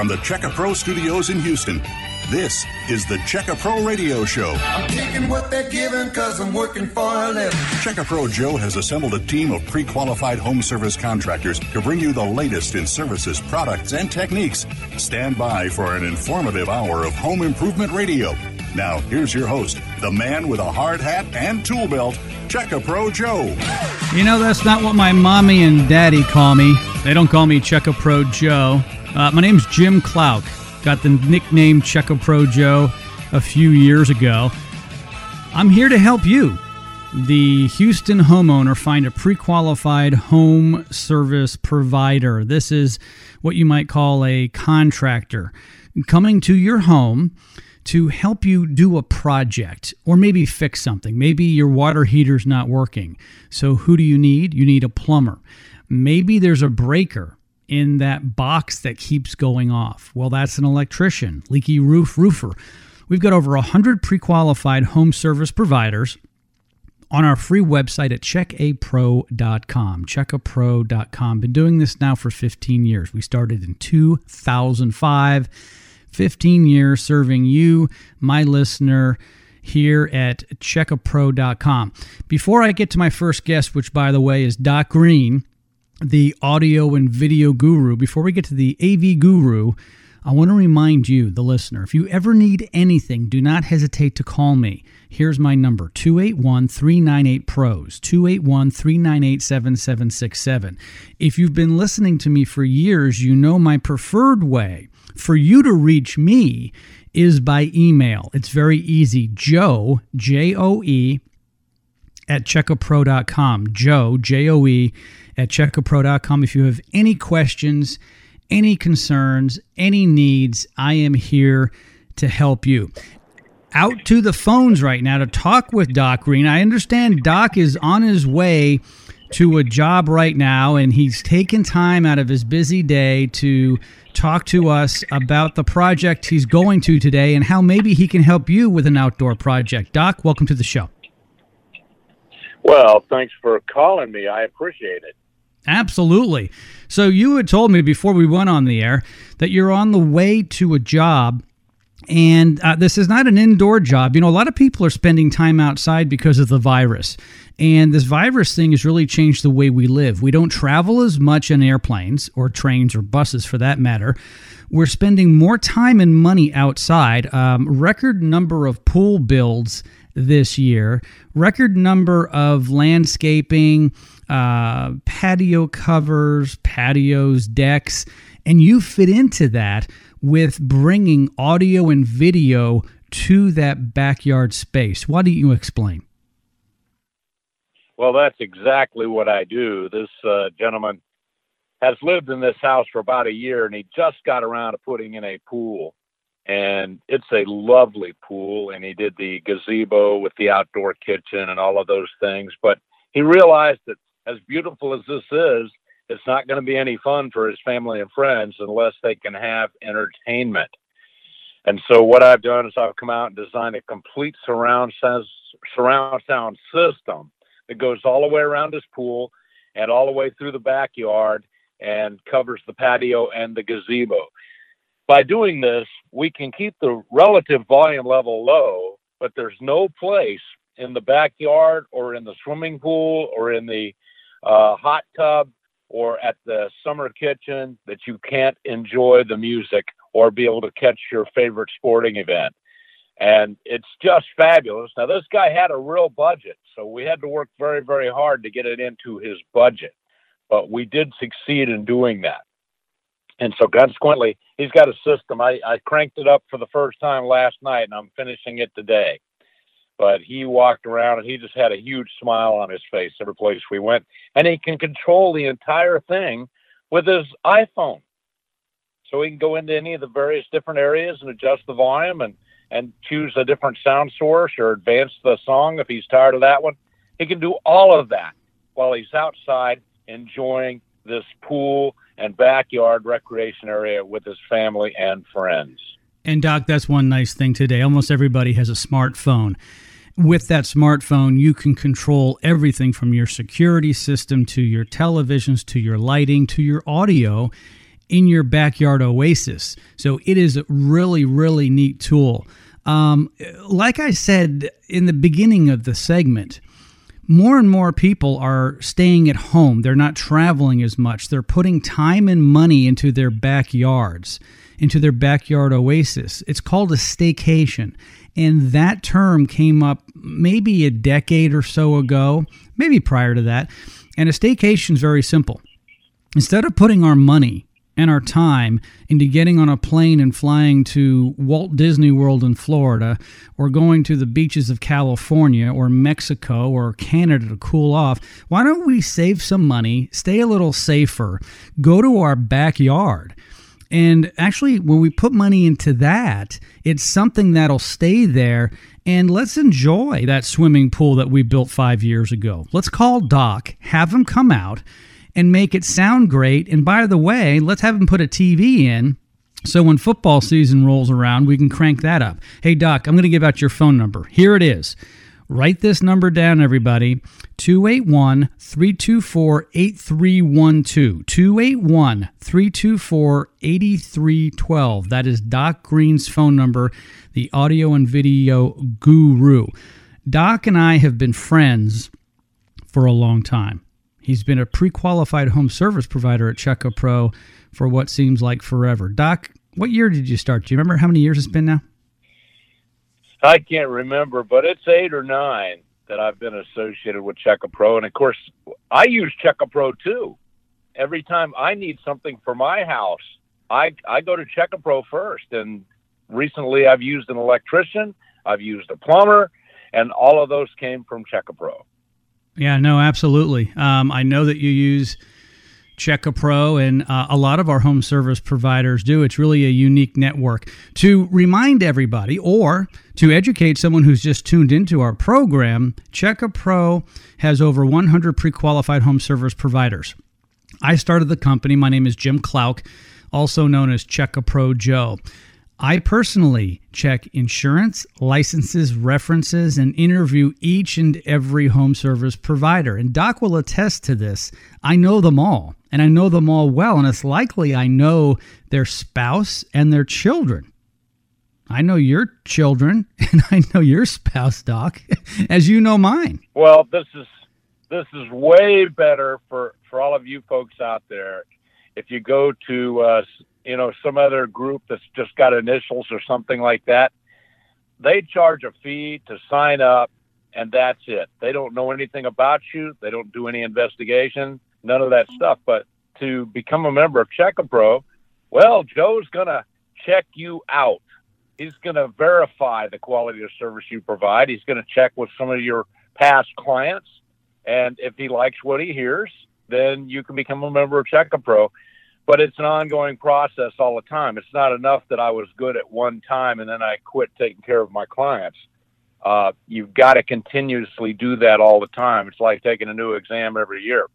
from the Checka Pro studios in Houston, this is the Checka Pro Radio Show. I'm taking what they're giving cause I'm working for a living. Checka Pro Joe has assembled a team of pre qualified home service contractors to bring you the latest in services, products, and techniques. Stand by for an informative hour of home improvement radio. Now, here's your host, the man with a hard hat and tool belt, Checka Pro Joe. You know, that's not what my mommy and daddy call me. They don't call me Checka Pro Joe. Uh, my name's Jim Clouk. Got the nickname Checka Pro Joe a few years ago. I'm here to help you, the Houston homeowner, find a pre qualified home service provider. This is what you might call a contractor coming to your home to help you do a project or maybe fix something. Maybe your water heater's not working. So, who do you need? You need a plumber. Maybe there's a breaker in that box that keeps going off. Well, that's an electrician, leaky roof roofer. We've got over 100 pre qualified home service providers on our free website at checkapro.com. Checkapro.com. Been doing this now for 15 years. We started in 2005. 15 years serving you, my listener, here at checkapro.com. Before I get to my first guest, which by the way is Doc Greene, the audio and video guru, before we get to the AV guru, I want to remind you, the listener, if you ever need anything, do not hesitate to call me. Here's my number 281 398 PROS, 281 398 7767. If you've been listening to me for years, you know my preferred way for you to reach me is by email. It's very easy. Joe, J O E, at checkapro.com. Joe, J O E, at checkapro.com. If you have any questions, any concerns, any needs, I am here to help you. Out to the phones right now to talk with Doc Greene. I understand Doc is on his way to a job right now and he's taken time out of his busy day to talk to us about the project he's going to today and how maybe he can help you with an outdoor project. Doc, welcome to the show. Well, thanks for calling me. I appreciate it. Absolutely. So, you had told me before we went on the air that you're on the way to a job and uh, this is not an indoor job. You know, a lot of people are spending time outside because of the virus. And this virus thing has really changed the way we live. We don't travel as much in airplanes or trains or buses for that matter. We're spending more time and money outside. Um, record number of pool builds this year, record number of landscaping, uh, patio covers, patios, decks. And you fit into that with bringing audio and video to that backyard space. Why don't you explain? Well, that's exactly what I do. This uh, gentleman has lived in this house for about a year and he just got around to putting in a pool. And it's a lovely pool. And he did the gazebo with the outdoor kitchen and all of those things. But he realized that as beautiful as this is, it's not going to be any fun for his family and friends unless they can have entertainment. And so what I've done is I've come out and designed a complete surround sound, surround sound system that goes all the way around his pool and all the way through the backyard and covers the patio and the gazebo. By doing this, we can keep the relative volume level low, but there's no place in the backyard or in the swimming pool or in the uh, hot tub or at the summer kitchen that you can't enjoy the music or be able to catch your favorite sporting event and it's just fabulous. Now, this guy had a real budget, so we had to work very, very hard to get it into his budget, but we did succeed in doing that. And so, consequently, he's got a system. I, I cranked it up for the first time last night, and I'm finishing it today. But he walked around and he just had a huge smile on his face every place we went, and he can control the entire thing with his iPhone. So he can go into any of the various different areas and adjust the volume and and choose a different sound source or advance the song if he's tired of that one. He can do all of that while he's outside enjoying this pool and backyard recreation area with his family and friends. And, Doc, that's one nice thing today. Almost everybody has a smartphone. With that smartphone, you can control everything from your security system to your televisions to your lighting to your audio in your backyard oasis. So it is a really, really neat tool. Um, like I said in the beginning of the segment, more and more people are staying at home. They're not traveling as much. They're putting time and money into their backyards, into their backyard oasis. It's called a staycation. And that term came up maybe a decade or so ago, maybe prior to that. And a staycation is very simple. Instead of putting our money and our time into getting on a plane and flying to Walt Disney World in Florida or going to the beaches of California or Mexico or Canada to cool off, why don't we save some money, stay a little safer, go to our backyard? And actually, when we put money into that, it's something that'll stay there. And let's enjoy that swimming pool that we built five years ago. Let's call Doc, have him come out and make it sound great. And by the way, let's have him put a TV in so when football season rolls around, we can crank that up. Hey, Doc, I'm going to give out your phone number. Here it is. Write this number down, everybody 281 324 8312. 281 324 8312. That is Doc Greene's phone number, the audio and video guru. Doc and I have been friends for a long time. He's been a pre qualified home service provider at Check-A Pro for what seems like forever. Doc, what year did you start? Do you remember how many years it's been now? I can't remember, but it's eight or nine that I've been associated with Check-A Pro. And of course, I use Check-A Pro too. Every time I need something for my house, I, I go to Check-A Pro first. And recently I've used an electrician, I've used a plumber, and all of those came from Check-A Pro. Yeah, no, absolutely. Um, I know that you use Check-A Pro, and uh, a lot of our home service providers do. It's really a unique network. To remind everybody or to educate someone who's just tuned into our program, Check-A Pro has over 100 pre qualified home service providers. I started the company. My name is Jim Clouk, also known as Check-A Pro Joe. I personally check insurance, licenses, references, and interview each and every home service provider. And Doc will attest to this. I know them all, and I know them all well, and it's likely I know their spouse and their children. I know your children, and I know your spouse, Doc, as you know mine. Well, this is this is way better for for all of you folks out there. If you go to uh, you know, some other group that's just got initials or something like that. They charge a fee to sign up, and that's it. They don't know anything about you. They don't do any investigation, none of that stuff. But to become a member of Check-A Pro, well, Joe's going to check you out. He's going to verify the quality of service you provide. He's going to check with some of your past clients. And if he likes what he hears, then you can become a member of Check-A Pro but it's an ongoing process all the time. It's not enough that I was good at one time and then I quit taking care of my clients. Uh, you've got to continuously do that all the time. It's like taking a new exam every year.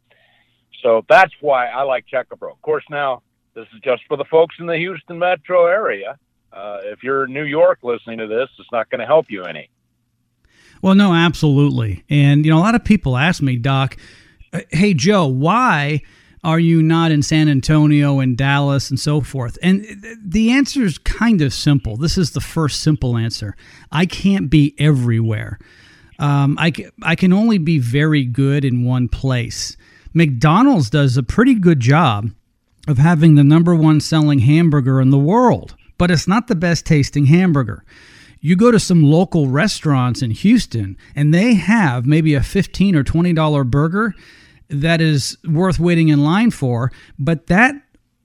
So that's why I like Check-A Pro. Of course, now this is just for the folks in the Houston metro area. Uh, if you're in New York listening to this, it's not going to help you any. Well, no, absolutely. And, you know, a lot of people ask me, Doc, uh, hey, Joe, why are you not in San Antonio and Dallas and so forth? And the answer is kind of simple. This is the first simple answer. I can't be everywhere. Um, I, I can only be very good in one place. McDonald's does a pretty good job of having the number one selling hamburger in the world, but it's not the best tasting hamburger. You go to some local restaurants in Houston and they have maybe a 15 or $20 burger that is worth waiting in line for, but that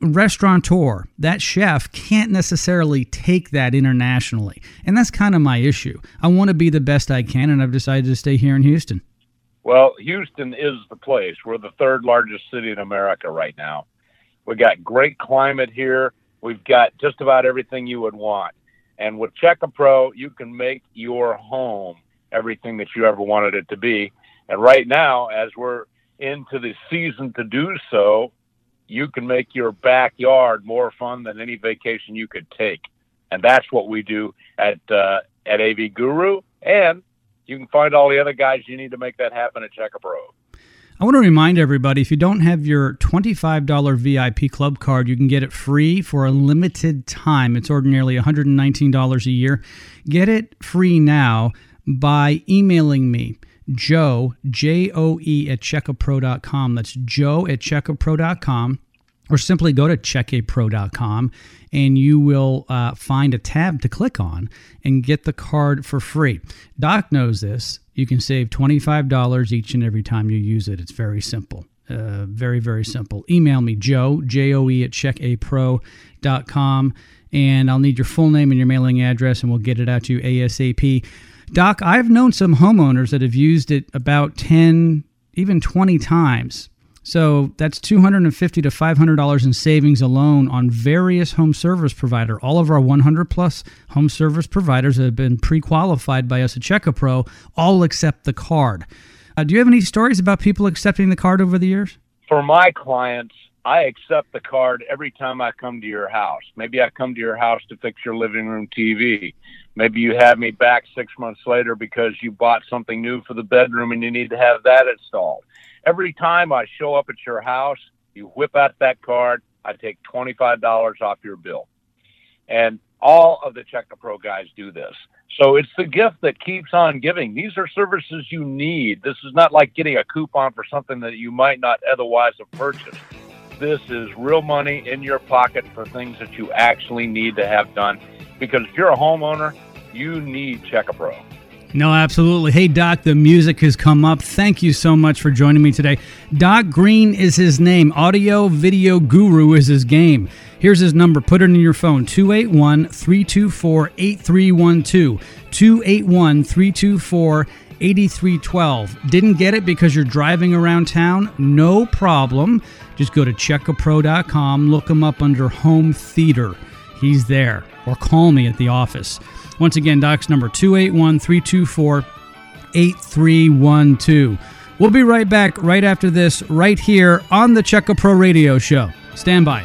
restaurateur, that chef can't necessarily take that internationally. And that's kind of my issue. I want to be the best I can, and I've decided to stay here in Houston. Well, Houston is the place. We're the third largest city in America right now. We've got great climate here. We've got just about everything you would want. And with Check-A Pro, you can make your home everything that you ever wanted it to be. And right now, as we're into the season to do so, you can make your backyard more fun than any vacation you could take. And that's what we do at uh, at AV Guru. And you can find all the other guys you need to make that happen at Check-A Pro. I want to remind everybody if you don't have your $25 VIP club card, you can get it free for a limited time. It's ordinarily $119 a year. Get it free now by emailing me, Joe, J O E, at checkapro.com. That's Joe at checkapro.com. Or simply go to checkapro.com and you will uh, find a tab to click on and get the card for free. Doc knows this. You can save $25 each and every time you use it. It's very simple. Uh, very, very simple. Email me, Joe, J O E, at checkapro.com, and I'll need your full name and your mailing address, and we'll get it out to you ASAP. Doc, I've known some homeowners that have used it about 10, even 20 times. So that's 250 to $500 in savings alone on various home service provider. All of our 100 plus home service providers have been pre-qualified by us at CheckAPro, all accept the card. Uh, do you have any stories about people accepting the card over the years? For my clients, I accept the card every time I come to your house. Maybe I come to your house to fix your living room TV. Maybe you have me back six months later because you bought something new for the bedroom and you need to have that installed. Every time I show up at your house, you whip out that card, I take $25 off your bill. And all of the Check a Pro guys do this. So it's the gift that keeps on giving. These are services you need. This is not like getting a coupon for something that you might not otherwise have purchased. This is real money in your pocket for things that you actually need to have done. Because if you're a homeowner, you need Check a Pro. No, absolutely. Hey, Doc, the music has come up. Thank you so much for joining me today. Doc Greene is his name. Audio Video Guru is his game. Here's his number. Put it in your phone 281 324 8312. 281 324 8312. Didn't get it because you're driving around town? No problem. Just go to checkapro.com, look him up under home theater. He's there. Or call me at the office. Once again, Doc's number 281 324 8312. We'll be right back right after this, right here on the Check a Pro Radio Show. Stand by.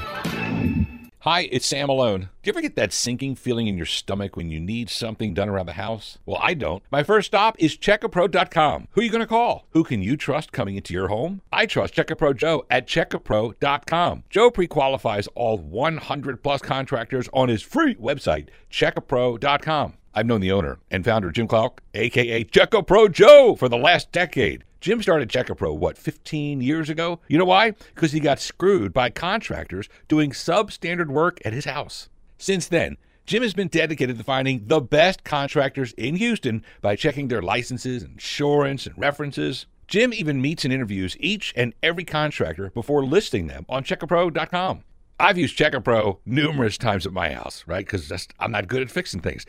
Hi, it's Sam Malone. Do you ever get that sinking feeling in your stomach when you need something done around the house? Well, I don't. My first stop is checkapro.com. Who are you going to call? Who can you trust coming into your home? I trust Checkapro Joe at checkapro.com. Joe pre-qualifies all 100 plus contractors on his free website, checkapro.com. I've known the owner and founder Jim Clark, aka Checkapro Joe, for the last decade. Jim started Checkapro, what, 15 years ago? You know why? Because he got screwed by contractors doing substandard work at his house. Since then, Jim has been dedicated to finding the best contractors in Houston by checking their licenses, insurance, and references. Jim even meets and interviews each and every contractor before listing them on checkapro.com. I've used Checkapro numerous times at my house, right? Because I'm not good at fixing things.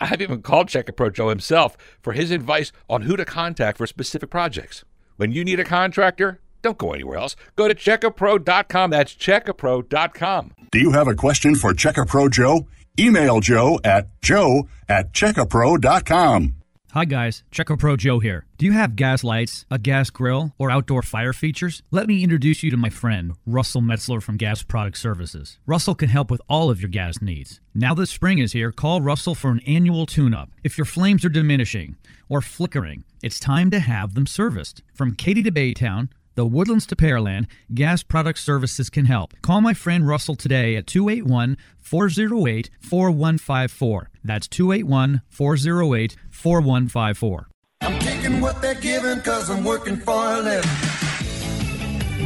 I've even called Checkapro Joe himself for his advice on who to contact for specific projects. When you need a contractor, don't go anywhere else. Go to checkapro.com. That's checkapro.com. Do you have a question for Checkapro Joe? Email Joe at joe at checkapro.com. Hi guys, Check A Pro Joe here. Do you have gas lights, a gas grill, or outdoor fire features? Let me introduce you to my friend, Russell Metzler from Gas Product Services. Russell can help with all of your gas needs. Now that spring is here, call Russell for an annual tune-up. If your flames are diminishing or flickering, it's time to have them serviced. From Katy to Baytown, the Woodlands to Pearland, Gas Product Services can help. Call my friend Russell today at 281 408 4154. That's 281 408 4154. I'm taking what they're giving because I'm working for a living.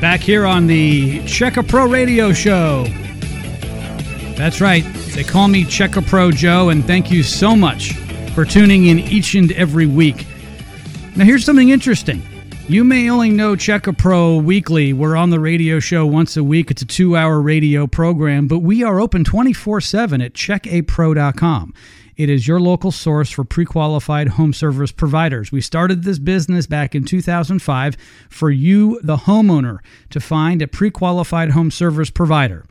Back here on the Check a Pro Radio Show. That's right. They call me Check a Pro Joe, and thank you so much for tuning in each and every week. Now, here's something interesting. You may only know Check a Pro weekly. We're on the radio show once a week. It's a two hour radio program, but we are open 24 7 at checkapro.com. It is your local source for pre qualified home service providers. We started this business back in 2005 for you, the homeowner, to find a pre qualified home service provider.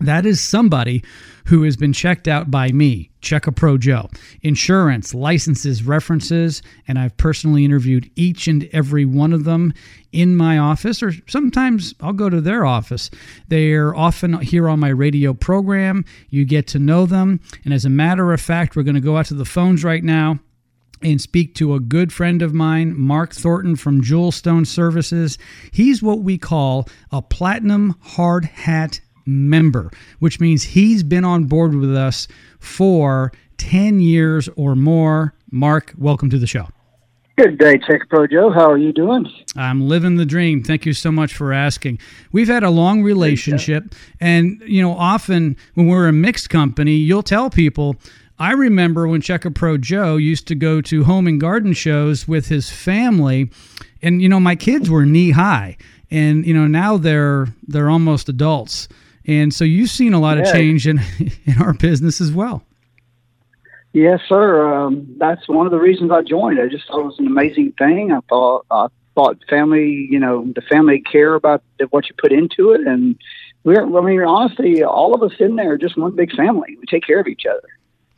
That is somebody who has been checked out by me, Check a Pro Joe. Insurance, licenses, references, and I've personally interviewed each and every one of them in my office, or sometimes I'll go to their office. They're often here on my radio program. You get to know them. And as a matter of fact, we're going to go out to the phones right now and speak to a good friend of mine, Mark Thornton from Jewel Stone Services. He's what we call a platinum hard hat member, which means he's been on board with us for 10 years or more. Mark, welcome to the show. Good day, Tech Pro Joe. How are you doing? I'm living the dream. Thank you so much for asking. We've had a long relationship, and you know, often when we're a mixed company, you'll tell people. I remember when Checker Pro Joe used to go to home and garden shows with his family, and you know, my kids were knee high, and you know, now they're they're almost adults, and so you've seen a lot yeah. of change in in our business as well. Yes, sir. Um, that's one of the reasons I joined. I just thought it was an amazing thing. I thought I thought family, you know, the family care about what you put into it, and we're. I mean, honestly, all of us in there are just one big family. We take care of each other.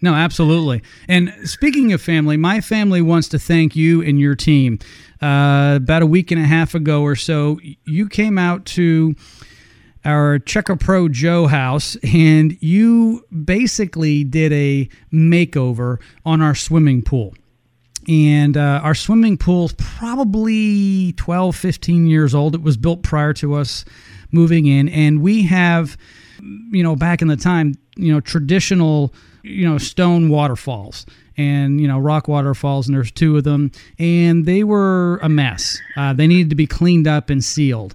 No, absolutely. And speaking of family, my family wants to thank you and your team. Uh, about a week and a half ago or so, you came out to our Checker Pro Joe house, and you basically did a makeover on our swimming pool. And uh, our swimming pool's probably 12, 15 years old. It was built prior to us moving in. And we have, you know, back in the time, you know, traditional, you know, stone waterfalls and you know rock waterfalls and there's two of them and they were a mess uh, they needed to be cleaned up and sealed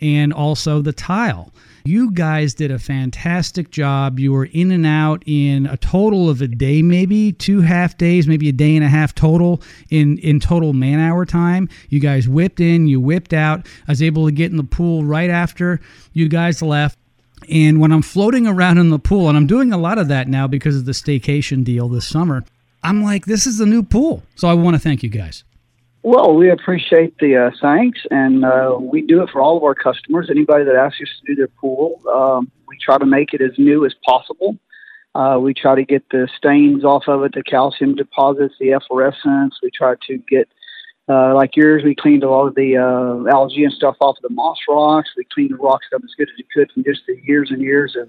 and also the tile. You guys did a fantastic job. You were in and out in a total of a day, maybe two half days, maybe a day and a half total in, in total man hour time. You guys whipped in, you whipped out. I was able to get in the pool right after you guys left. And when I'm floating around in the pool, and I'm doing a lot of that now because of the staycation deal this summer, I'm like, this is a new pool. So I want to thank you guys. Well, we appreciate the uh, thanks, and uh, we do it for all of our customers. Anybody that asks us to do their pool, um, we try to make it as new as possible. Uh, we try to get the stains off of it, the calcium deposits, the efflorescence. We try to get, uh, like yours, we cleaned a lot of the uh, algae and stuff off of the moss rocks. We cleaned the rocks up as good as we could from just the years and years of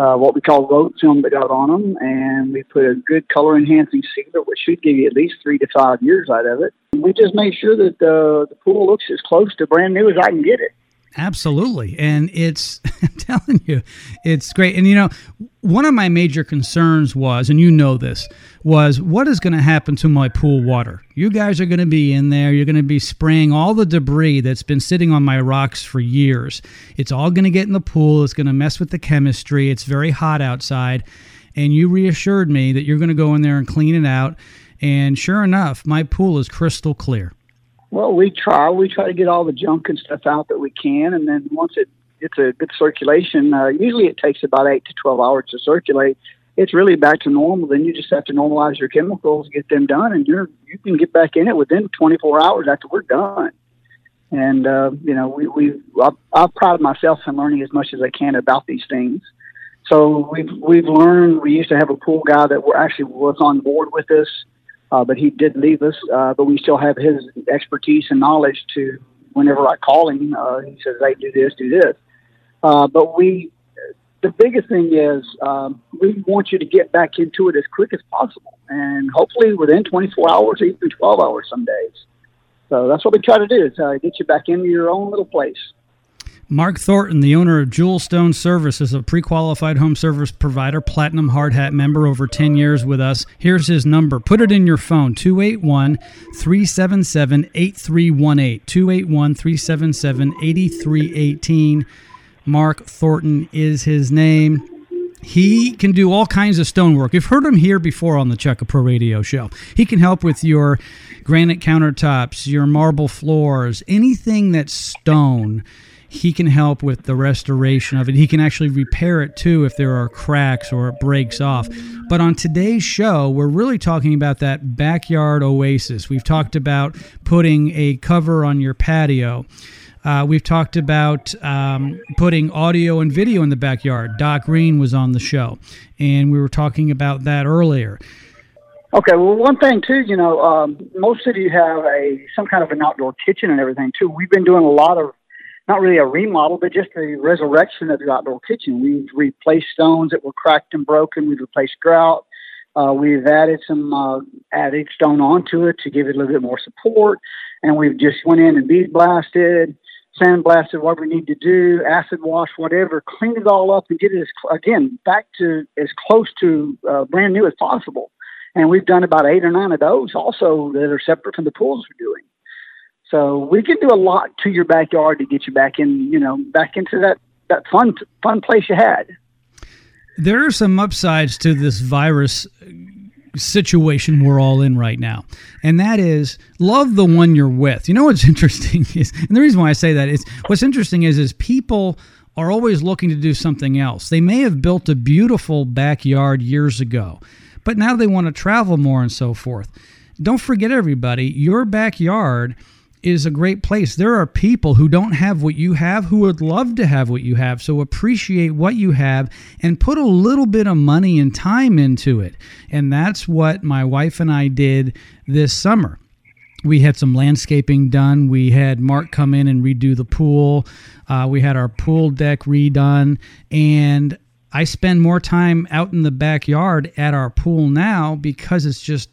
uh, what we call road film that got on them, and we put a good color enhancing sealer, which should give you at least three to five years out of it. We just made sure that uh, the pool looks as close to brand new as I can get it. Absolutely. And it's, I'm telling you, it's great. And you know, one of my major concerns was, and you know this, was what is going to happen to my pool water? You guys are going to be in there. You're going to be spraying all the debris that's been sitting on my rocks for years. It's all going to get in the pool. It's going to mess with the chemistry. It's very hot outside. And you reassured me that you're going to go in there and clean it out. And sure enough, my pool is crystal clear. Well, we try. We try to get all the junk and stuff out that we can, and then once it gets a good circulation, uh, usually it takes about eight to twelve hours to circulate. It's really back to normal. Then you just have to normalize your chemicals, get them done, and you're you can get back in it within 24 hours after we're done. And uh, you know, we we I, I pride myself in learning as much as I can about these things. So we've we've learned. We used to have a pool guy that were actually was on board with us uh, but he did leave us. Uh, but we still have his expertise and knowledge to. Whenever I call him, uh, he says, "Hey, do this, do this." Uh, but we, the biggest thing is, um, we want you to get back into it as quick as possible, and hopefully within 24 hours, even 12 hours, some days. So that's what we try to do: is uh, get you back into your own little place. Mark Thornton, the owner of Jewel Stone Service, is a pre qualified home service provider, platinum hard hat member over 10 years with us. Here's his number. Put it in your phone 281 377 8318. 281 377 8318. Mark Thornton is his name. He can do all kinds of stonework. You've heard him here before on the Checker Pro Radio Show. He can help with your granite countertops, your marble floors, anything that's stone he can help with the restoration of it. He can actually repair it too if there are cracks or it breaks off. But on today's show, we're really talking about that backyard oasis. We've talked about putting a cover on your patio. Uh, we've talked about um, putting audio and video in the backyard. Doc Greene was on the show, and we were talking about that earlier. Okay, well, one thing too, you know, um, most cities have a some kind of an outdoor kitchen and everything too. We've been doing a lot of not really a remodel, but just a resurrection of the outdoor kitchen. We've replaced stones that were cracked and broken. We've replaced grout. Uh, we've added some uh, added stone onto it to give it a little bit more support, and we've just went in and bead blasted, sand blasted, what we need to do, acid wash, whatever, clean it all up and get it as, again back to as close to uh, brand new as possible. And we've done about eight or nine of those also that are separate from the pools we're doing. So we can do a lot to your backyard to get you back in, you know, back into that that fun fun place you had. There are some upsides to this virus situation we're all in right now. And that is love the one you're with. You know what's interesting is and the reason why I say that is what's interesting is is people are always looking to do something else. They may have built a beautiful backyard years ago, but now they want to travel more and so forth. Don't forget everybody, your backyard is a great place. There are people who don't have what you have who would love to have what you have. So appreciate what you have and put a little bit of money and time into it. And that's what my wife and I did this summer. We had some landscaping done. We had Mark come in and redo the pool. Uh, we had our pool deck redone. And I spend more time out in the backyard at our pool now because it's just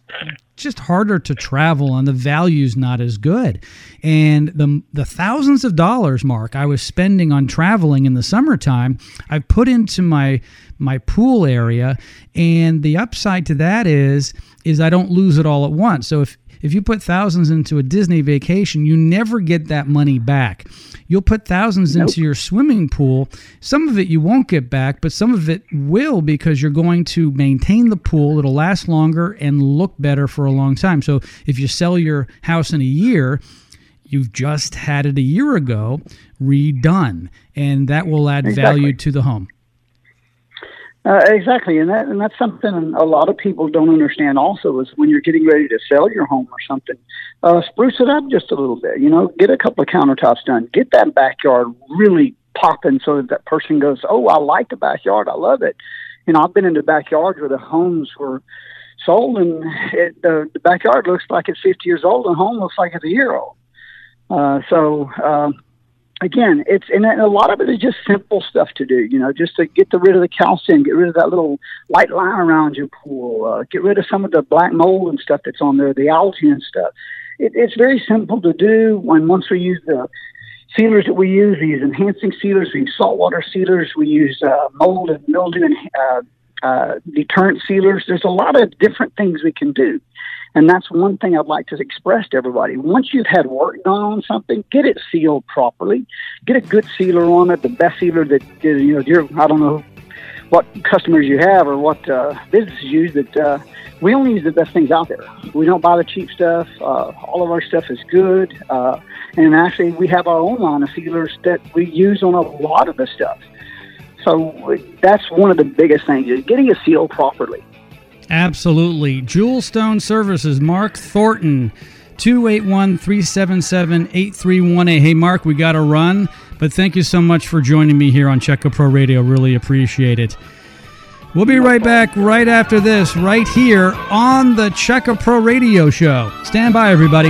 just harder to travel and the value's not as good. And the the thousands of dollars, Mark, I was spending on traveling in the summertime, I've put into my my pool area and the upside to that is is I don't lose it all at once. So if if you put thousands into a Disney vacation, you never get that money back. You'll put thousands nope. into your swimming pool. Some of it you won't get back, but some of it will because you're going to maintain the pool. It'll last longer and look better for a long time. So if you sell your house in a year, you've just had it a year ago redone, and that will add exactly. value to the home. Uh, exactly, and that and that's something a lot of people don't understand. Also, is when you're getting ready to sell your home or something, uh, spruce it up just a little bit. You know, get a couple of countertops done, get that backyard really popping, so that that person goes, "Oh, I like the backyard, I love it." You know, I've been in the backyards where the homes were sold, and it, the, the backyard looks like it's 50 years old, and home looks like it's a year old. Uh, so. Um, again, it's and a lot of it is just simple stuff to do. You know, just to get the, rid of the calcium, get rid of that little white line around your pool, uh, get rid of some of the black mold and stuff that's on there, the algae and stuff. It, it's very simple to do. When once we use the sealers that we use, use enhancing sealers, we use saltwater sealers, we use uh, mold and mildew and uh, uh, deterrent sealers. There's a lot of different things we can do. And that's one thing I'd like to express to everybody. Once you've had work done on something, get it sealed properly. Get a good sealer on it, the best sealer that you know. You're, I don't know what customers you have or what uh, businesses use, but uh, we only use the best things out there. We don't buy the cheap stuff. Uh, all of our stuff is good, uh, and actually, we have our own line of sealers that we use on a lot of the stuff. So that's one of the biggest things is getting it sealed properly. Absolutely. Jewel Stone Services, Mark Thornton, 281 377 8318. Hey, Mark, we got to run, but thank you so much for joining me here on Checka Pro Radio. Really appreciate it. We'll be right back right after this, right here on the Checka Pro Radio Show. Stand by, everybody.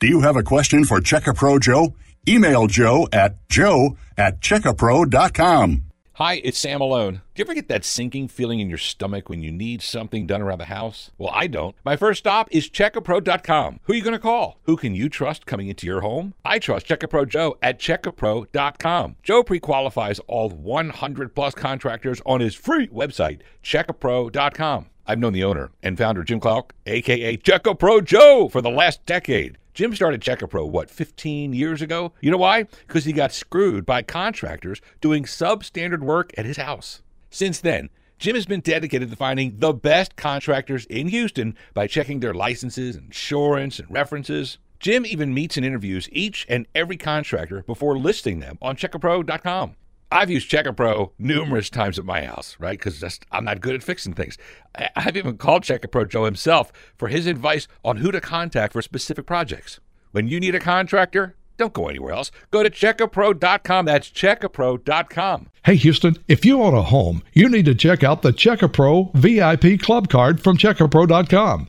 Do you have a question for Checka Pro Joe? Email Joe at joe at checkapro.com. Hi, it's Sam Malone. Do you ever get that sinking feeling in your stomach when you need something done around the house? Well, I don't. My first stop is checkapro.com. Who are you going to call? Who can you trust coming into your home? I trust Checkapro Joe at checkapro.com. Joe pre-qualifies all 100 plus contractors on his free website, checkapro.com. I've known the owner and founder Jim Clark, aka Checkapro Joe, for the last decade. Jim started Checkapro, what, 15 years ago? You know why? Because he got screwed by contractors doing substandard work at his house. Since then, Jim has been dedicated to finding the best contractors in Houston by checking their licenses, insurance, and references. Jim even meets and interviews each and every contractor before listing them on checkapro.com. I've used Checka Pro numerous times at my house, right? Because I'm not good at fixing things. I've even called Checka Pro Joe himself for his advice on who to contact for specific projects. When you need a contractor, don't go anywhere else. Go to checkapro.com. That's checkapro.com. Hey, Houston, if you own a home, you need to check out the Checka Pro VIP Club Card from checkapro.com.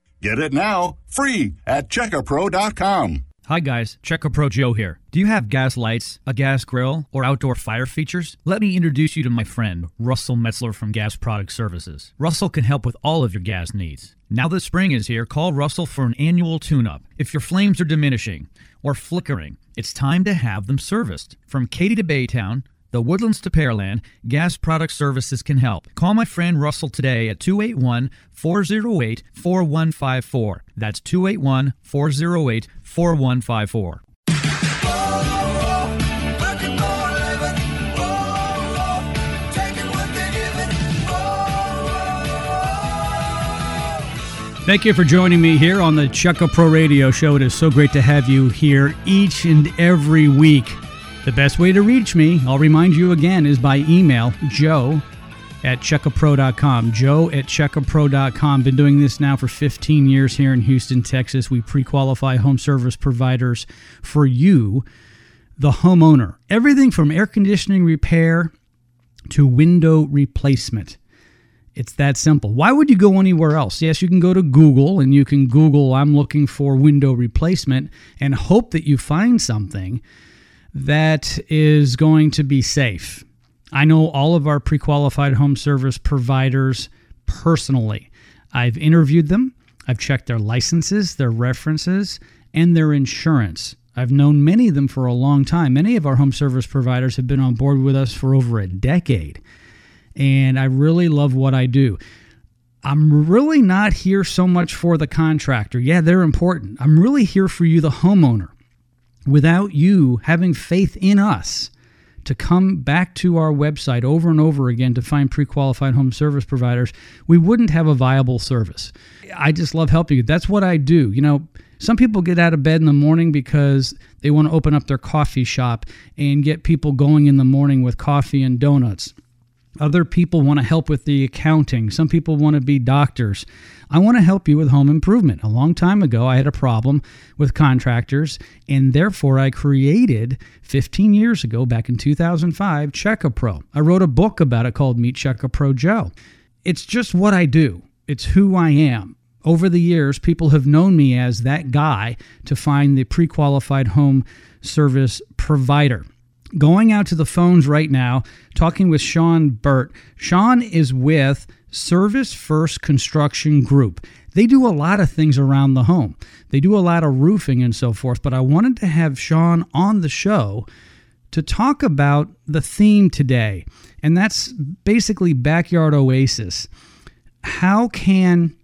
Get it now, free at checkerpro.com. Hi guys, Checker Pro Joe here. Do you have gas lights, a gas grill, or outdoor fire features? Let me introduce you to my friend, Russell Metzler from Gas Product Services. Russell can help with all of your gas needs. Now that spring is here, call Russell for an annual tune up. If your flames are diminishing or flickering, it's time to have them serviced. From Katy to Baytown, the Woodlands to Pearland, Gas Product Services can help. Call my friend Russell today at 281 408 4154. That's 281 408 4154. Thank you for joining me here on the Checker Pro Radio Show. It is so great to have you here each and every week. The best way to reach me, I'll remind you again, is by email, joe at checkapro.com. Joe at checkapro.com. Been doing this now for 15 years here in Houston, Texas. We pre qualify home service providers for you, the homeowner. Everything from air conditioning repair to window replacement. It's that simple. Why would you go anywhere else? Yes, you can go to Google and you can Google, I'm looking for window replacement, and hope that you find something that is going to be safe. I know all of our pre qualified home service providers personally. I've interviewed them, I've checked their licenses, their references, and their insurance. I've known many of them for a long time. Many of our home service providers have been on board with us for over a decade and I really love what I do. I'm really not here so much for the contractor. Yeah, they're important. I'm really here for you, the homeowner. Without you having faith in us to come back to our website over and over again to find pre qualified home service providers, we wouldn't have a viable service. I just love helping you. That's what I do. You know, some people get out of bed in the morning because they want to open up their coffee shop and get people going in the morning with coffee and donuts. Other people want to help with the accounting. Some people want to be doctors. I want to help you with home improvement. A long time ago, I had a problem with contractors, and therefore I created 15 years ago, back in 2005, Checker Pro. I wrote a book about it called Meet Checker Pro Joe. It's just what I do, it's who I am. Over the years, people have known me as that guy to find the pre qualified home service provider going out to the phones right now, talking with Sean Burtt. Sean is with Service First Construction Group. They do a lot of things around the home, they do a lot of roofing and so forth. But I wanted to have Sean on the show to talk about the theme today, and that's basically Backyard Oasis. How can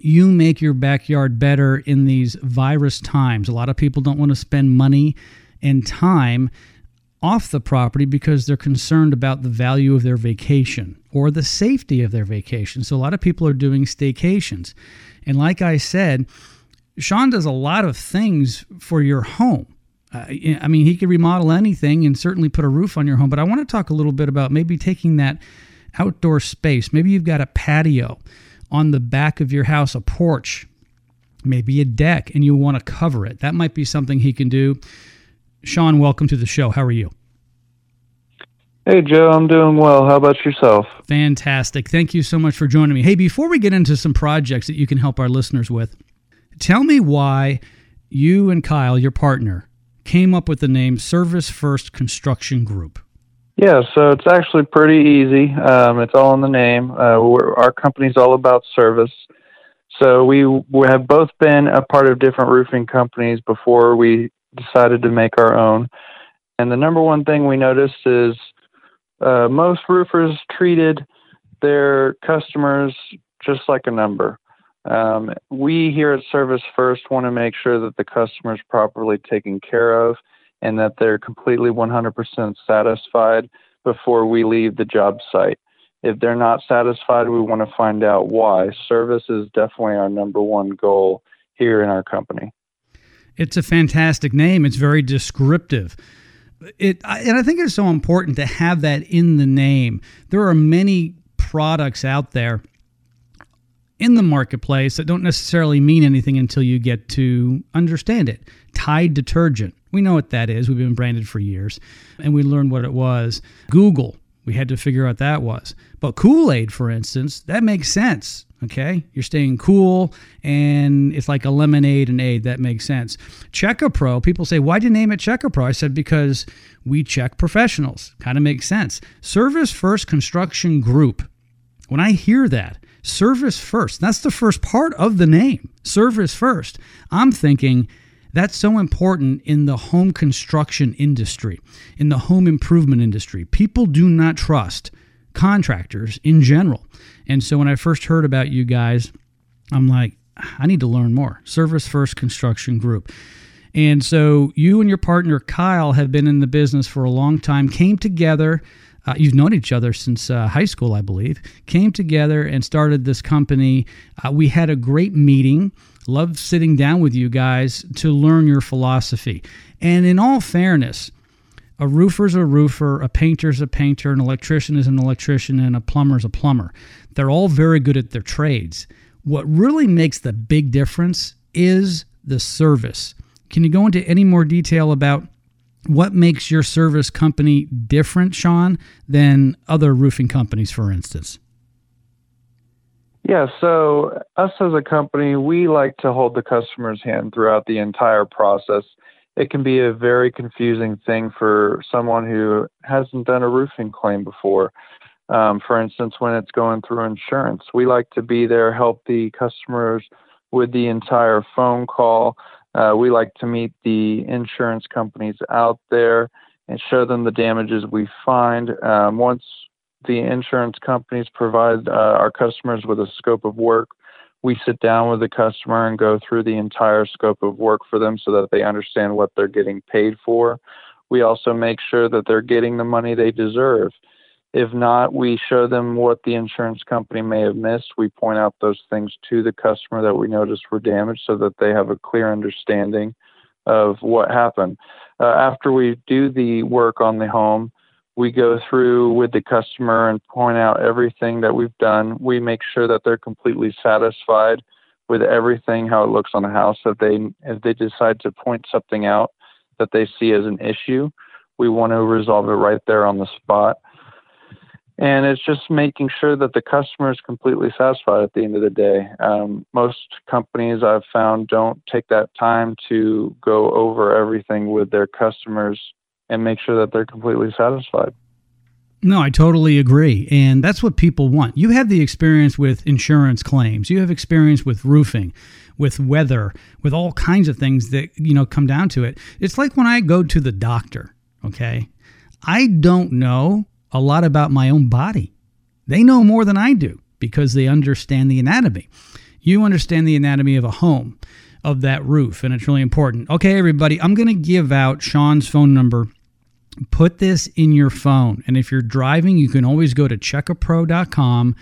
you make your backyard better in these virus times? A lot of people don't want to spend money and time off the property because they're concerned about the value of their vacation or the safety of their vacation. So a lot of people are doing staycations. And like I said, Sean does a lot of things for your home. Uh, I mean, he could remodel anything and certainly put a roof on your home, but I want to talk a little bit about maybe taking that outdoor space. Maybe you've got a patio on the back of your house, a porch, maybe a deck, and you want to cover it. That might be something he can do. Sean, welcome to the show. How are you? Hey, Joe, I'm doing well. How about yourself? Fantastic. Thank you so much for joining me. Hey, before we get into some projects that you can help our listeners with, tell me why you and Kyle, your partner, came up with the name Service First Construction Group. Yeah, so it's actually pretty easy. Um, it's all in the name. Uh, our company's all about service. So we, we have both been a part of different roofing companies before we decided to make our own. And the number one thing we noticed is uh, most roofers treated their customers just like a number. Um, we here at Service First want to make sure that the customer is properly taken care of and that they're completely 100% satisfied before we leave the job site. If they're not satisfied, we want to find out why. Service is definitely our number one goal here in our company. It's a fantastic name. It's very descriptive. It and I think it's so important to have that in the name. There are many products out there in the marketplace that don't necessarily mean anything until you get to understand it. Tide detergent. We know what that is. We've been branded for years and we learned what it was. Google. We had to figure out that was. But Kool Aid, for instance, that makes sense. Okay. You're staying cool and it's like a lemonade and aid. That makes sense. Check A Pro, people say, why'd you name it Check A Pro? I said, because we check professionals. Kind of makes sense. Service First Construction Group. When I hear that, service first, that's the first part of the name, service first. I'm thinking, that's so important in the home construction industry, in the home improvement industry. People do not trust contractors in general. And so when I first heard about you guys, I'm like, I need to learn more. Service First Construction Group. And so you and your partner Kyle have been in the business for a long time, came together. Uh, you've known each other since uh, high school, I believe. Came together and started this company. Uh, we had a great meeting. Loved sitting down with you guys to learn your philosophy. And in all fairness, a roofer's a roofer, a painter's a painter, an electrician is an electrician, and a plumber's a plumber. They're all very good at their trades. What really makes the big difference is the service. Can you go into any more detail about what makes your service company different, Sean, than other roofing companies, for instance? Yeah, so us as a company, we like to hold the customer's hand throughout the entire process. It can be a very confusing thing for someone who hasn't done a roofing claim before. Um, for instance, when it's going through insurance, we like to be there, help the customers with the entire phone call. Uh, we like to meet the insurance companies out there and show them the damages we find. Um, once the insurance companies provide uh, our customers with a scope of work, we sit down with the customer and go through the entire scope of work for them so that they understand what they're getting paid for. We also make sure that they're getting the money they deserve. If not, we show them what the insurance company may have missed. We point out those things to the customer that we noticed were damaged so that they have a clear understanding of what happened. Uh, after we do the work on the home, we go through with the customer and point out everything that we've done. We make sure that they're completely satisfied with everything, how it looks on the house. If they if they decide to point something out that they see as an issue, we want to resolve it right there on the spot and it's just making sure that the customer is completely satisfied at the end of the day. Um, most companies I've found don't take that time to go over everything with their customers and make sure that they're completely satisfied. No, I totally agree. And that's what people want. You have the experience with insurance claims. You have experience with roofing, with weather, with all kinds of things that, you know, come down to it. It's like when I go to the doctor, okay? I don't know a lot about my own body. They know more than I do because they understand the anatomy. You understand the anatomy of a home, of that roof, and it's really important. Okay, everybody, I'm going to give out Sean's phone number. Put this in your phone. And if you're driving, you can always go to checkapro.com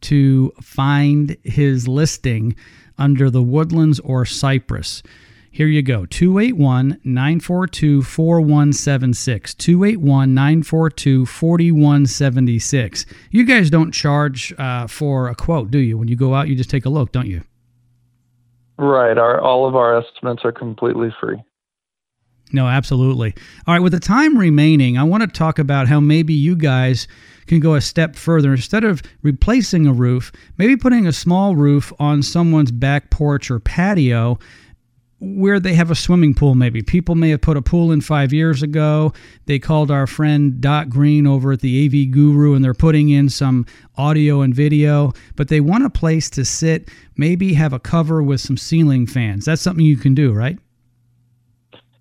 to find his listing under the woodlands or cypress. Here you go 281 942 4176. 281 942 4176. You guys don't charge uh, for a quote, do you? When you go out, you just take a look, don't you? Right. Our, all of our estimates are completely free. No, absolutely. All right, with the time remaining, I want to talk about how maybe you guys can go a step further. Instead of replacing a roof, maybe putting a small roof on someone's back porch or patio where they have a swimming pool, maybe. People may have put a pool in five years ago. They called our friend Doc Greene over at the AV Guru and they're putting in some audio and video, but they want a place to sit, maybe have a cover with some ceiling fans. That's something you can do, right?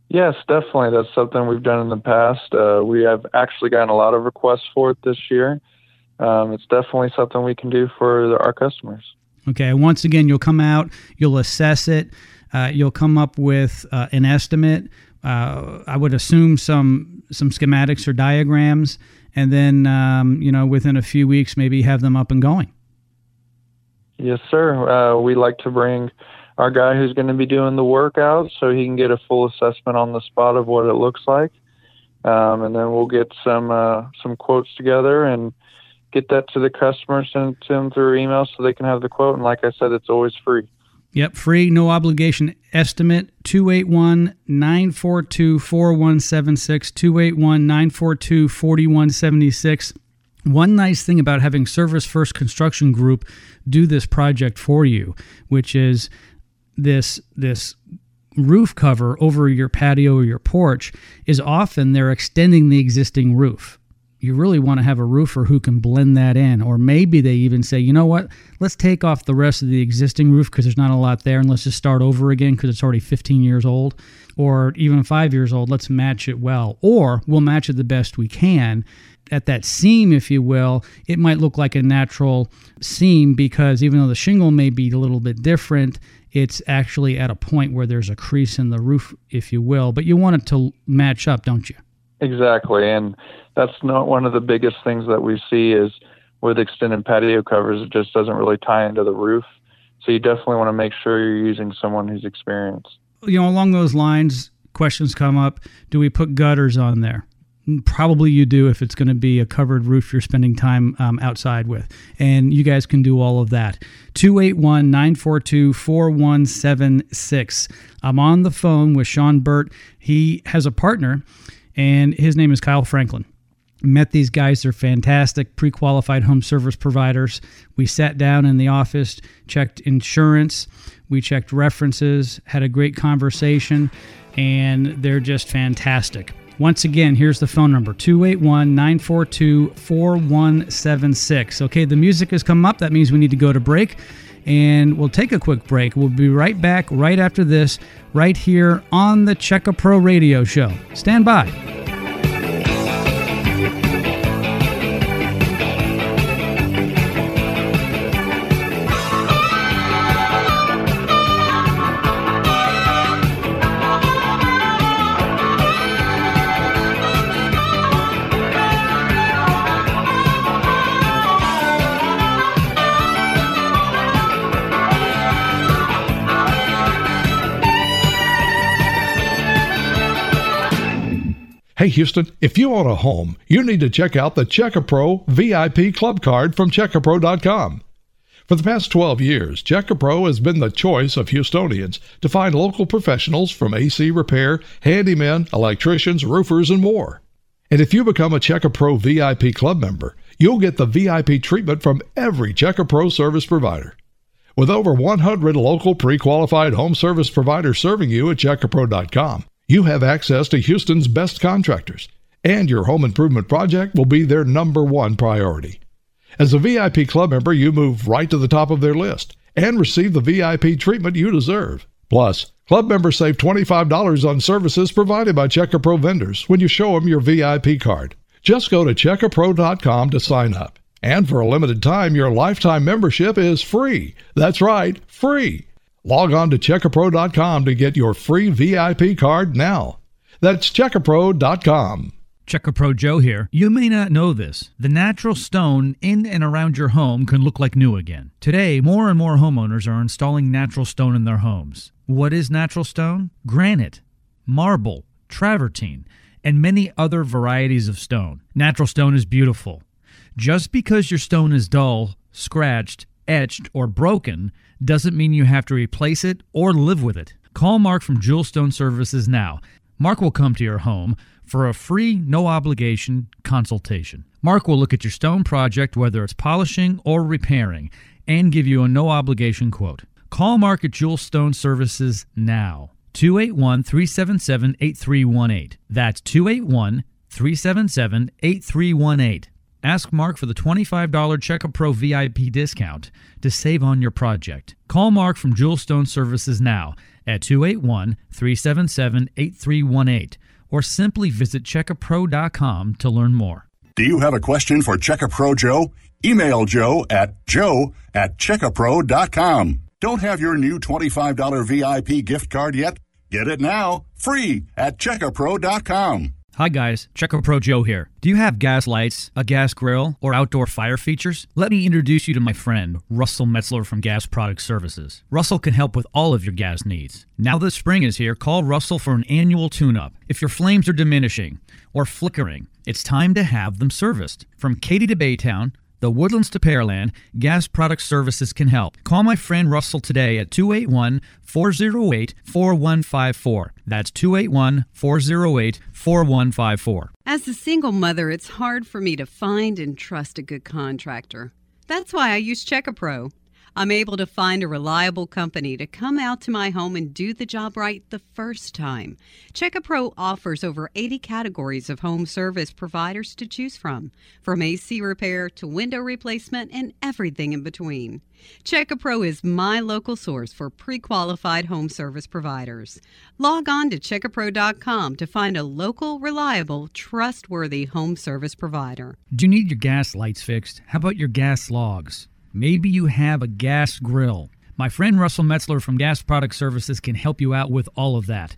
Yes, definitely. That's something we've done in the past. Uh, we have actually gotten a lot of requests for it this year. Um, it's definitely something we can do for the, our customers. Okay. Once again, you'll come out, you'll assess it, uh, you'll come up with uh, an estimate. Uh, I would assume some some schematics or diagrams, and then um, you know within a few weeks maybe have them up and going. Yes, sir. Uh, we like to bring our guy who's going to be doing the workout so he can get a full assessment on the spot of what it looks like. Um, and then we'll get some uh, some quotes together and get that to the customer, send it to them through email so they can have the quote. And like I said, it's always free. Yep, free, no obligation estimate 281 942 4176. 281 942 4176. One nice thing about having Service First Construction Group do this project for you, which is this this roof cover over your patio or your porch is often they're extending the existing roof. You really want to have a roofer who can blend that in. Or maybe they even say, you know what, let's take off the rest of the existing roof because there's not a lot there and let's just start over again because it's already 15 years old or even five years old. Let's match it well. Or we'll match it the best we can. At that seam, if you will, it might look like a natural seam because even though the shingle may be a little bit different, it's actually at a point where there's a crease in the roof, if you will. But you want it to match up, don't you? Exactly, and that's not one of the biggest things that we see is with extended patio covers. It just doesn't really tie into the roof. So you definitely want to make sure you're using someone who's experienced. You know, along those lines, questions come up: Do we put gutters on there? Probably you do if it's going to be a covered roof you're spending time um, outside with. And you guys can do all of that. 281 942 4176. I'm on the phone with Sean Burtt. He has a partner, and his name is Kyle Franklin. Met these guys, they're fantastic, pre qualified home service providers. We sat down in the office, checked insurance, we checked references, had a great conversation, and they're just fantastic. Once again, here's the phone number 281 942 4176. Okay, the music has come up. That means we need to go to break, and we'll take a quick break. We'll be right back right after this, right here on the Check A Pro Radio Show. Stand by. Houston, if you own a home, you need to check out the Check A Pro VIP Club Card from CheckaPro.com. For the past 12 years, Check A Pro has been the choice of Houstonians to find local professionals from AC repair, handymen, electricians, roofers, and more. And if you become a Check A Pro VIP Club member, you'll get the VIP treatment from every Check A Pro service provider. With over 100 local pre qualified home service providers serving you at CheckaPro.com, you have access to Houston's best contractors, and your home improvement project will be their number one priority. As a VIP club member, you move right to the top of their list and receive the VIP treatment you deserve. Plus, club members save $25 on services provided by Check A Pro vendors when you show them your VIP card. Just go to checkapro.com to sign up. And for a limited time, your lifetime membership is free. That's right, free. Log on to checkapro.com to get your free VIP card now. That's checkapro.com. Check A Pro Joe here. You may not know this. The natural stone in and around your home can look like new again. Today, more and more homeowners are installing natural stone in their homes. What is natural stone? Granite, marble, travertine, and many other varieties of stone. Natural stone is beautiful. Just because your stone is dull, scratched, etched, or broken doesn't mean you have to replace it or live with it. Call Mark from Jewel Stone Services now. Mark will come to your home for a free, no obligation consultation. Mark will look at your stone project, whether it's polishing or repairing, and give you a no obligation quote. Call Mark at Jewel Stone Services now. 281 377 8318. That's 281 377 8318. Ask Mark for the $25 Check A Pro VIP discount to save on your project. Call Mark from Jewel Stone Services now at 281 377 8318 or simply visit checkapro.com to learn more. Do you have a question for Check A Pro Joe? Email Joe at joe at checkapro.com. Don't have your new $25 VIP gift card yet? Get it now, free at checkapro.com. Hi guys, Check A Pro Joe here. Do you have gas lights, a gas grill, or outdoor fire features? Let me introduce you to my friend, Russell Metzler from Gas Product Services. Russell can help with all of your gas needs. Now that spring is here, call Russell for an annual tune-up. If your flames are diminishing or flickering, it's time to have them serviced. From Katy to Baytown, the Woodlands to Pearland, Gas Product Services can help. Call my friend Russell today at 281 408 4154. That's 281 408 4154. As a single mother, it's hard for me to find and trust a good contractor. That's why I use Check A Pro. I'm able to find a reliable company to come out to my home and do the job right the first time. Check A Pro offers over 80 categories of home service providers to choose from, from AC repair to window replacement and everything in between. Check A Pro is my local source for pre-qualified home service providers. Log on to checkapro.com to find a local, reliable, trustworthy home service provider. Do you need your gas lights fixed? How about your gas logs? Maybe you have a gas grill. My friend Russell Metzler from Gas Product Services can help you out with all of that.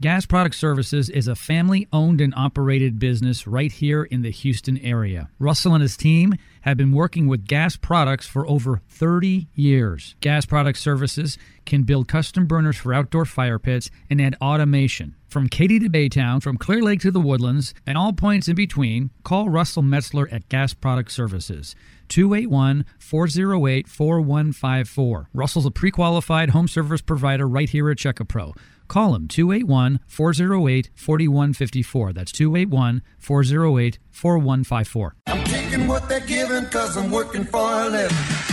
Gas Product Services is a family owned and operated business right here in the Houston area. Russell and his team have been working with gas products for over 30 years. Gas Product Services can build custom burners for outdoor fire pits and add automation. From Katy to Baytown, from Clear Lake to the Woodlands, and all points in between, call Russell Metzler at Gas Product Services. 281 408 4154. Russell's a pre qualified home service provider right here at Check A Pro. Call him 281 408 4154. That's 281 408 4154. I'm taking what they're giving because I'm working for a living.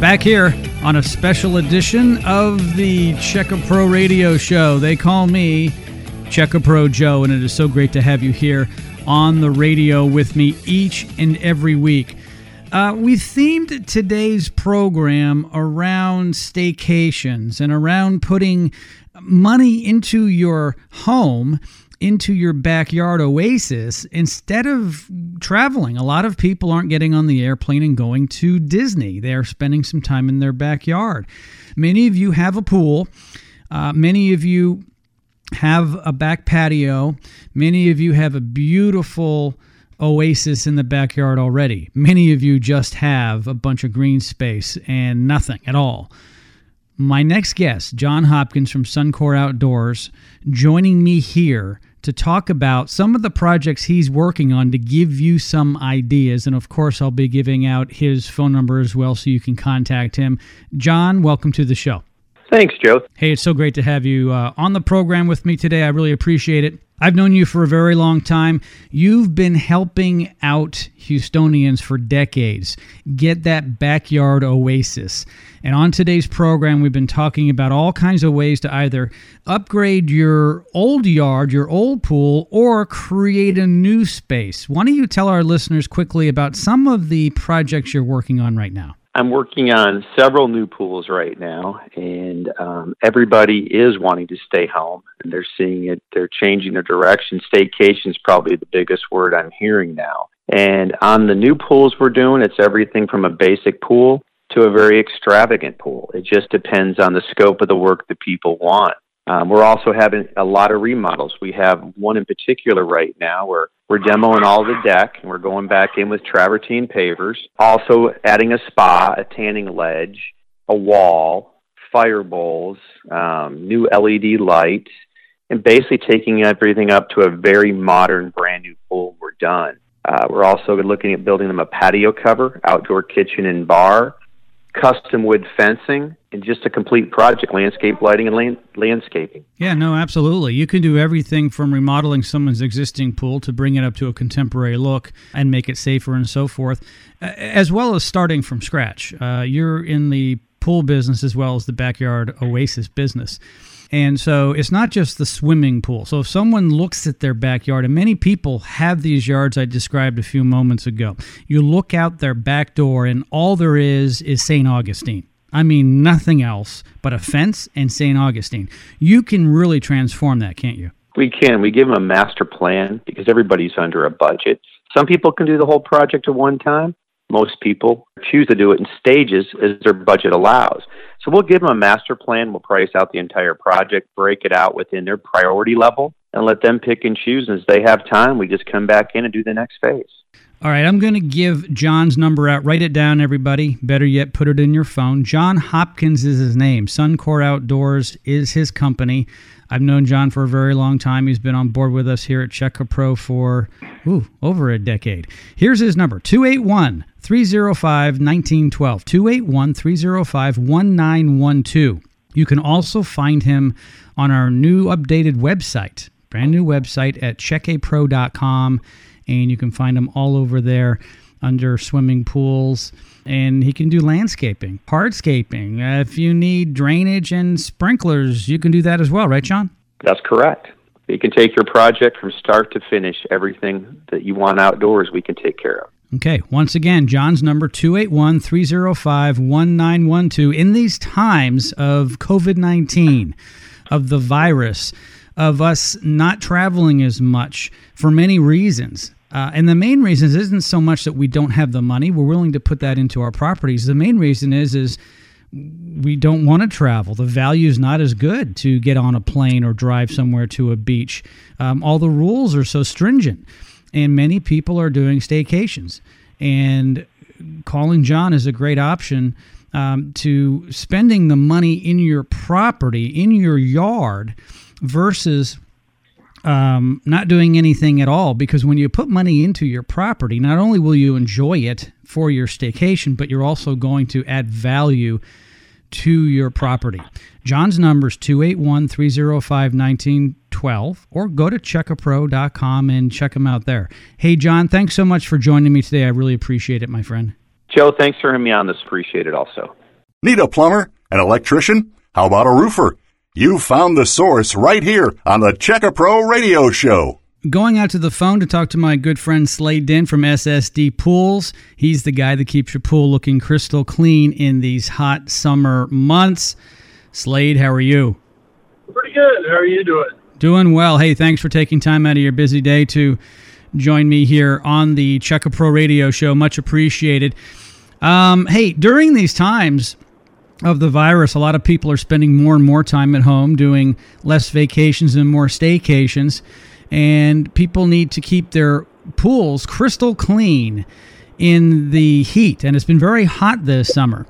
Back here on a special edition of the Check A Pro Radio Show. They call me Check A Pro Joe, and it is so great to have you here on the radio with me each and every week. Uh, we themed today's program around staycations and around putting money into your home, into your backyard oasis, instead of traveling. A lot of people aren't getting on the airplane and going to Disney, they are spending some time in their backyard. Many of you have a pool. Uh, many of you have a back patio. Many of you have a beautiful oasis in the backyard already. Many of you just have a bunch of green space and nothing at all. My next guest, John Hopkins from Suncor Outdoors, joining me here to talk about some of the projects he's working on to give you some ideas. And of course, I'll be giving out his phone number as well so you can contact him. John, welcome to the show. Thanks, Joe. Hey, it's so great to have you uh, on the program with me today. I really appreciate it. I've known you for a very long time. You've been helping out Houstonians for decades get that backyard oasis. And on today's program, we've been talking about all kinds of ways to either upgrade your old yard, your old pool, or create a new space. Why don't you tell our listeners quickly about some of the projects you're working on right now? I'm working on several new pools right now, and um, everybody is wanting to stay home, and they're seeing it. They're changing their direction. Staycation is probably the biggest word I'm hearing now. And on the new pools we're doing, it's everything from a basic pool to a very extravagant pool. It just depends on the scope of the work that people want. Um, we're also having a lot of remodels. We have one in particular right now where we're demoing all the deck and we're going back in with travertine pavers. Also adding a spa, a tanning ledge, a wall, fire bowls, um, new LED lights, and basically taking everything up to a very modern, brand new pool. We're done. Uh, we're also looking at building them a patio cover, outdoor kitchen and bar, custom wood fencing, and just a complete project landscape lighting and land- landscaping. Yeah, no, absolutely. You can do everything from remodeling someone's existing pool to bring it up to a contemporary look and make it safer and so forth, as well as starting from scratch. Uh, you're in the pool business as well as the backyard oasis business. And so it's not just the swimming pool. So if someone looks at their backyard, and many people have these yards I described a few moments ago, you look out their back door, and all there is is St. Augustine. I mean, nothing else but a fence and St. Augustine. You can really transform that, can't you? We can. We give them a master plan because everybody's under a budget. Some people can do the whole project at one time. Most people choose to do it in stages as their budget allows. So we'll give them a master plan. We'll price out the entire project, break it out within their priority level, and let them pick and choose. As they have time, we just come back in and do the next phase. All right, I'm going to give John's number out. Write it down, everybody. Better yet, put it in your phone. John Hopkins is his name. Suncor Outdoors is his company. I've known John for a very long time. He's been on board with us here at Check A Pro for ooh, over a decade. Here's his number 281 305 1912. 281 305 1912. You can also find him on our new updated website, brand new website at checkapro.com. And you can find him all over there under swimming pools. And he can do landscaping, hardscaping. Uh, if you need drainage and sprinklers, you can do that as well, right, John? That's correct. You can take your project from start to finish. Everything that you want outdoors, we can take care of. Okay, once again, John's number 281 305 1912. In these times of COVID 19, of the virus, of us not traveling as much for many reasons, uh, and the main reason isn't so much that we don't have the money; we're willing to put that into our properties. The main reason is is we don't want to travel. The value is not as good to get on a plane or drive somewhere to a beach. Um, all the rules are so stringent, and many people are doing staycations. And calling John is a great option um, to spending the money in your property, in your yard, versus um, not doing anything at all because when you put money into your property, not only will you enjoy it for your staycation, but you're also going to add value to your property. John's number is 281 305 1912 or go to checkapro.com and check him out there. Hey, John, thanks so much for joining me today. I really appreciate it, my friend. Joe, thanks for having me on this. Appreciate it also. Need a plumber? An electrician? How about a roofer? You found the source right here on the Check A Pro Radio Show. Going out to the phone to talk to my good friend Slade Dinn from SSD Pools. He's the guy that keeps your pool looking crystal clean in these hot summer months. Slade, how are you? Pretty good. How are you doing? Doing well. Hey, thanks for taking time out of your busy day to join me here on the Check A Pro Radio Show. Much appreciated. Um, hey, during these times, of the virus, a lot of people are spending more and more time at home, doing less vacations and more staycations, and people need to keep their pools crystal clean in the heat. And it's been very hot this summer.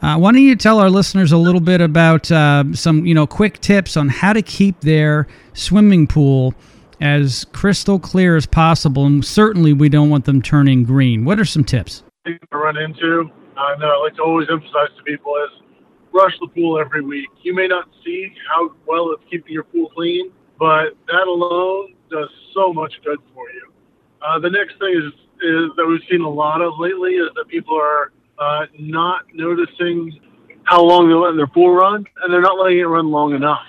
Uh, why don't you tell our listeners a little bit about uh, some, you know, quick tips on how to keep their swimming pool as crystal clear as possible? And certainly, we don't want them turning green. What are some tips? I run into, I know I like to always emphasize to people is brush the pool every week. You may not see how well it's keeping your pool clean, but that alone does so much good for you. Uh, the next thing is is that we've seen a lot of lately is that people are uh, not noticing how long they're letting their pool run, and they're not letting it run long enough.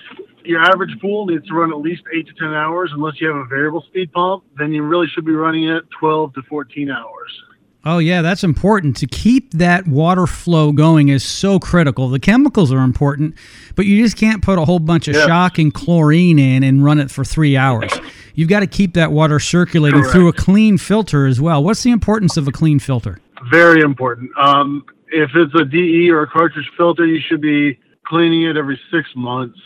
Your average pool needs to run at least eight to ten hours, unless you have a variable speed pump. Then you really should be running it 12 to 14 hours. Oh, yeah, that's important. To keep that water flow going is so critical. The chemicals are important, but you just can't put a whole bunch of yeah. shock and chlorine in and run it for three hours. You've got to keep that water circulating Correct. through a clean filter as well. What's the importance of a clean filter? Very important. Um, if it's a DE or a cartridge filter, you should be cleaning it every six months.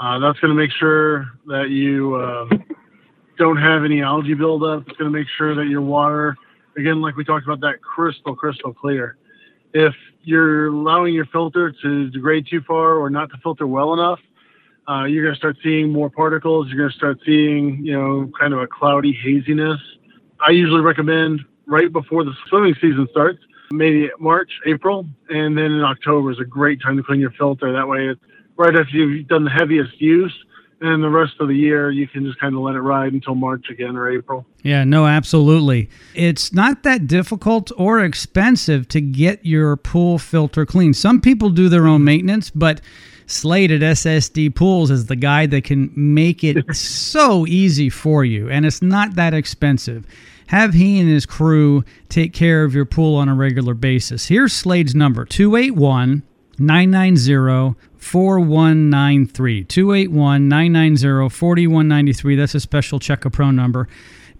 Uh, that's going to make sure that you uh, don't have any algae buildup. It's going to make sure that your water again, like we talked about, that crystal, crystal clear. If you're allowing your filter to degrade too far or not to filter well enough, uh, you're going to start seeing more particles. You're going to start seeing, you know, kind of a cloudy haziness. I usually recommend right before the swimming season starts, maybe March, April, and then in October is a great time to clean your filter. That way, it's right after you've done the heaviest use, and the rest of the year you can just kind of let it ride until March again or April. Yeah, no, absolutely. It's not that difficult or expensive to get your pool filter clean. Some people do their own maintenance, but Slade at SSD Pools is the guy that can make it so easy for you, and it's not that expensive. Have he and his crew take care of your pool on a regular basis. Here's Slade's number 281 990 4193. 281 990 4193. That's a special Check A Pro number.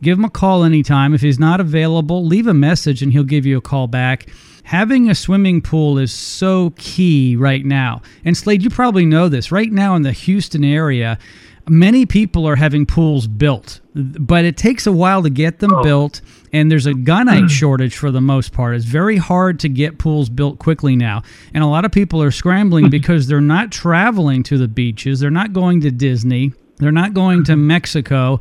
Give him a call anytime. If he's not available, leave a message and he'll give you a call back. Having a swimming pool is so key right now. And Slade, you probably know this. Right now in the Houston area, many people are having pools built, but it takes a while to get them oh. built, and there's a gunite hmm. shortage for the most part. It's very hard to get pools built quickly now, and a lot of people are scrambling hmm. because they're not traveling to the beaches, they're not going to Disney, they're not going to hmm. Mexico.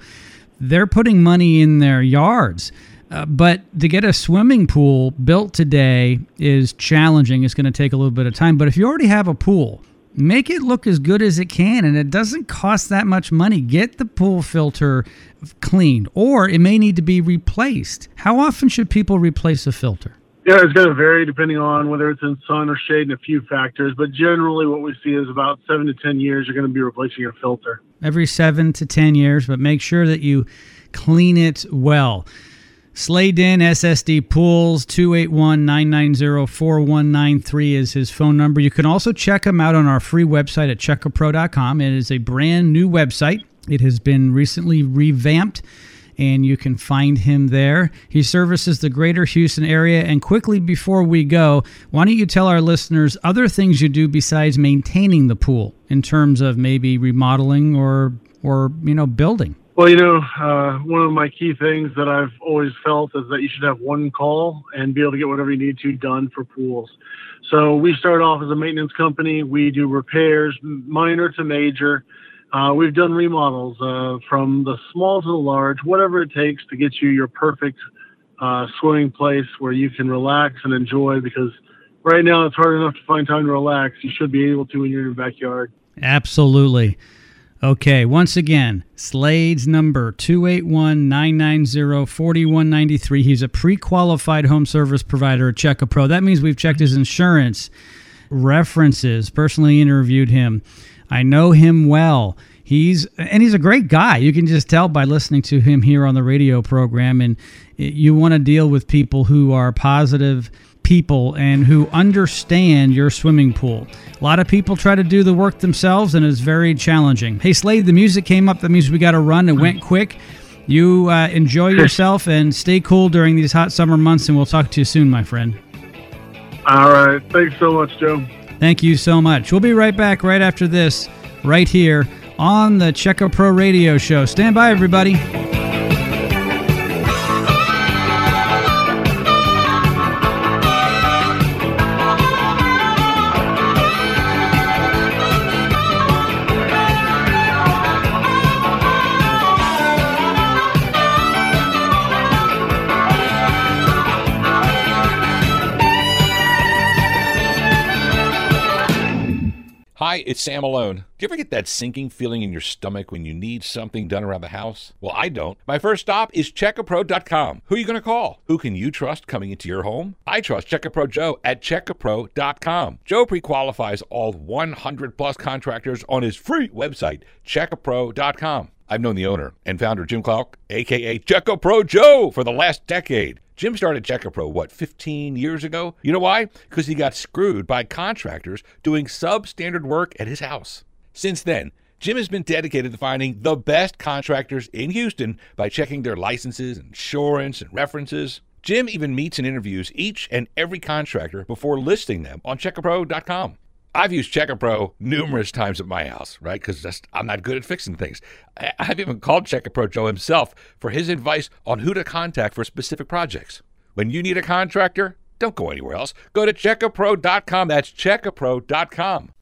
They're putting money in their yards. Uh, but to get a swimming pool built today is challenging. It's going to take a little bit of time. But if you already have a pool, make it look as good as it can and it doesn't cost that much money. Get the pool filter cleaned or it may need to be replaced. How often should people replace a filter? Yeah it's going to vary depending on whether it's in sun or shade and a few factors but generally what we see is about seven to ten years you're going to be replacing your filter. Every seven to ten years but make sure that you clean it well Slade in SSD Pools 281-990-4193 is his phone number. You can also check him out on our free website at checkapro.com. It is a brand new website. It has been recently revamped and you can find him there. He services the greater Houston area. And quickly before we go, why don't you tell our listeners other things you do besides maintaining the pool in terms of maybe remodeling or or you know building? Well, you know, uh, one of my key things that I've always felt is that you should have one call and be able to get whatever you need to done for pools. So we start off as a maintenance company. We do repairs, minor to major. Uh, we've done remodels uh, from the small to the large, whatever it takes to get you your perfect uh, swimming place where you can relax and enjoy. Because right now it's hard enough to find time to relax. You should be able to when you're in your backyard. Absolutely. Okay, once again, Slade's number 281 990 4193. He's a pre qualified home service provider at Check A Pro. That means we've checked his insurance, references, personally interviewed him. I know him well. He's and he's a great guy. You can just tell by listening to him here on the radio program and you want to deal with people who are positive people and who understand your swimming pool. A lot of people try to do the work themselves and it's very challenging. Hey, Slade, the music came up. That means we got to run. It went quick. You uh, enjoy yourself and stay cool during these hot summer months, and we'll talk to you soon, my friend. All right. Thanks so much, Joe. Thank you so much. We'll be right back right after this, right here on the Check A Pro Radio Show. Stand by, everybody. It's Sam Malone. Do you ever get that sinking feeling in your stomach when you need something done around the house? Well, I don't. My first stop is checkapro.com. Who are you going to call? Who can you trust coming into your home? I trust Check A Pro Joe at checkapro.com. Joe pre-qualifies all 100 plus contractors on his free website, checkapro.com. I've known the owner and founder Jim Clark, aka Check A Pro Joe, for the last decade. Jim started Check A Pro, what, 15 years ago? You know why? Because he got screwed by contractors doing substandard work at his house. Since then, Jim has been dedicated to finding the best contractors in Houston by checking their licenses, insurance, and references. Jim even meets and interviews each and every contractor before listing them on checkapro.com. I've used Check A Pro numerous times at my house, right? Because I'm not good at fixing things. I've even called Check A Pro Joe himself for his advice on who to contact for specific projects. When you need a contractor, don't go anywhere else. Go to checkapro.com. That's checkapro.com.